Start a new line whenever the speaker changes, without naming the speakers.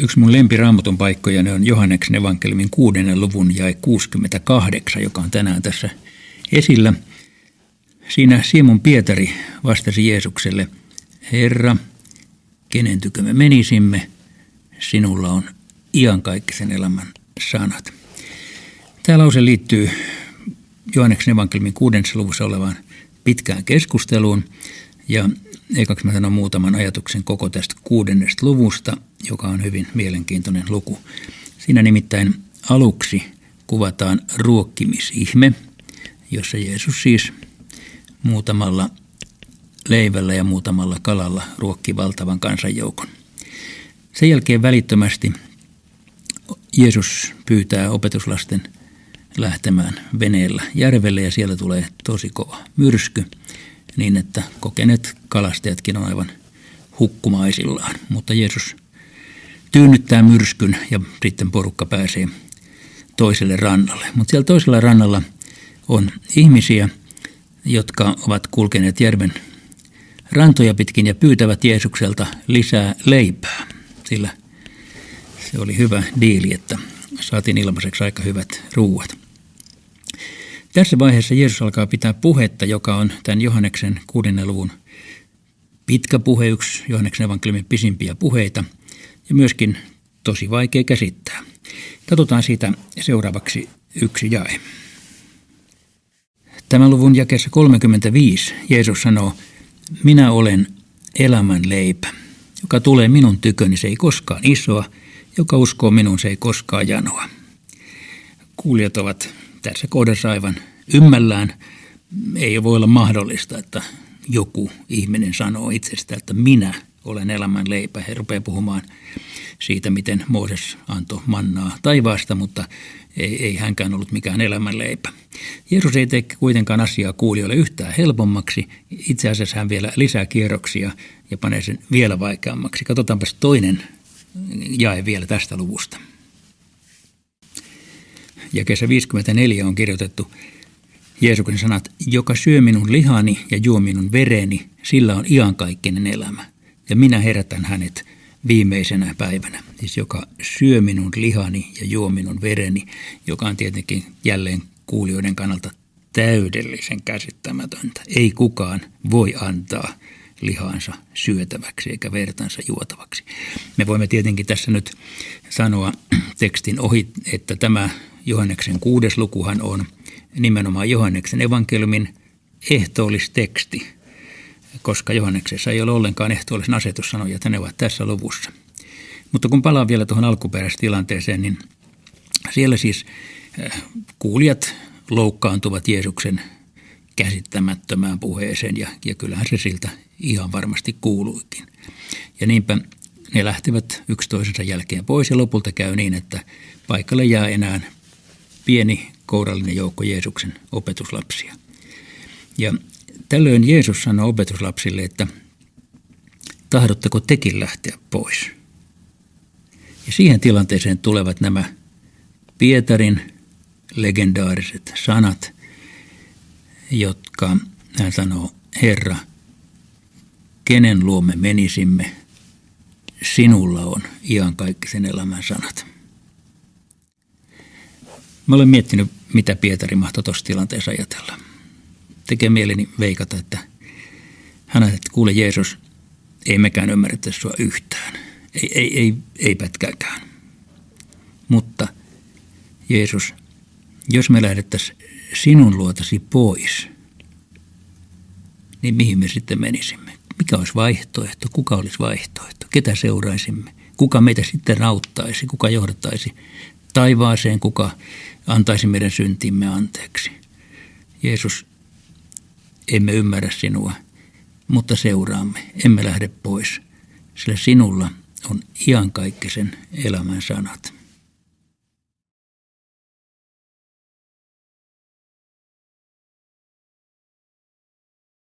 Yksi mun lempiraamatun paikkoja ne on Johanneksen evankeliumin kuudennen luvun jae 68, joka on tänään tässä esillä. Siinä Simon Pietari vastasi Jeesukselle, Herra, kenen tykö me menisimme, sinulla on iankaikkisen elämän sanat. Tämä lause liittyy Johanneksen evankeliumin kuudennessa luvussa olevaan pitkään keskusteluun. Ja ekaksi mä sanon muutaman ajatuksen koko tästä kuudennesta luvusta, joka on hyvin mielenkiintoinen luku. Siinä nimittäin aluksi kuvataan ruokkimisihme, jossa Jeesus siis muutamalla leivällä ja muutamalla kalalla ruokki valtavan kansanjoukon. Sen jälkeen välittömästi Jeesus pyytää opetuslasten lähtemään veneellä järvelle ja siellä tulee tosi kova myrsky niin, että kokeneet kalastajatkin on aivan hukkumaisillaan. Mutta Jeesus tyynnyttää myrskyn ja sitten porukka pääsee toiselle rannalle. Mutta siellä toisella rannalla on ihmisiä, jotka ovat kulkeneet järven rantoja pitkin ja pyytävät Jeesukselta lisää leipää, sillä se oli hyvä diili, että saatiin ilmaiseksi aika hyvät ruuat. Tässä vaiheessa Jeesus alkaa pitää puhetta, joka on tämän Johanneksen kuudennen luvun pitkä puhe, yksi Johanneksen evankeliumin pisimpiä puheita ja myöskin tosi vaikea käsittää. Katsotaan siitä seuraavaksi yksi jae. Tämän luvun jakeessa 35 Jeesus sanoo, minä olen elämän leipä. Joka tulee minun tyköni, se ei koskaan isoa, joka uskoo minun, se ei koskaan janoa. Kuulijat ovat tässä kohdassa aivan ymmällään. Ei voi olla mahdollista, että joku ihminen sanoo itsestä, että minä olen elämän leipä. He rupeaa puhumaan siitä, miten Mooses antoi mannaa taivaasta, mutta ei, ei hänkään ollut mikään elämänleipä. Jeesus ei tee kuitenkaan asiaa kuulijoille yhtään helpommaksi. Itse asiassa hän vielä lisää kierroksia ja panee sen vielä vaikeammaksi. Katsotaanpas toinen jae vielä tästä luvusta. Ja kesä 54 on kirjoitettu Jeesuksen sanat, joka syö minun lihani ja juo minun vereni, sillä on iankaikkinen elämä. Ja minä herätän hänet viimeisenä päivänä. Siis joka syö minun lihani ja juo minun vereni, joka on tietenkin jälleen kuulijoiden kannalta täydellisen käsittämätöntä. Ei kukaan voi antaa lihansa syötäväksi eikä vertansa juotavaksi. Me voimme tietenkin tässä nyt sanoa tekstin ohi, että tämä Johanneksen kuudes lukuhan on nimenomaan Johanneksen evankeliumin ehtoollisteksti, koska Johanneksessa ei ole ollenkaan ehtoollisen asetussanoja, että ne ovat tässä luvussa. Mutta kun palaan vielä tuohon alkuperäistilanteeseen, niin siellä siis äh, kuulijat loukkaantuvat Jeesuksen käsittämättömään puheeseen ja, ja kyllähän se siltä ihan varmasti kuuluikin. Ja niinpä ne lähtevät yksi toisensa jälkeen pois ja lopulta käy niin, että paikalle jää enää pieni kourallinen joukko Jeesuksen opetuslapsia. Ja tällöin Jeesus sanoi opetuslapsille, että tahdotteko tekin lähteä pois? Ja siihen tilanteeseen tulevat nämä Pietarin legendaariset sanat, jotka hän sanoo, Herra, kenen luomme menisimme, sinulla on iankaikkisen elämän sanat. Mä olen miettinyt, mitä Pietari mahtoi tuossa tilanteessa ajatella. Tekee mieleni veikata, että hän että kuule Jeesus, ei mekään ymmärretä sua yhtään. Ei, ei, ei, ei pätkääkään. Mutta Jeesus, jos me lähdettäisiin sinun luotasi pois, niin mihin me sitten menisimme? Mikä olisi vaihtoehto? Kuka olisi vaihtoehto? Ketä seuraisimme? Kuka meitä sitten auttaisi? Kuka johdattaisi taivaaseen? Kuka antaisi meidän syntimme anteeksi. Jeesus, emme ymmärrä sinua, mutta seuraamme, emme lähde pois, sillä sinulla on iankaikkisen elämän sanat.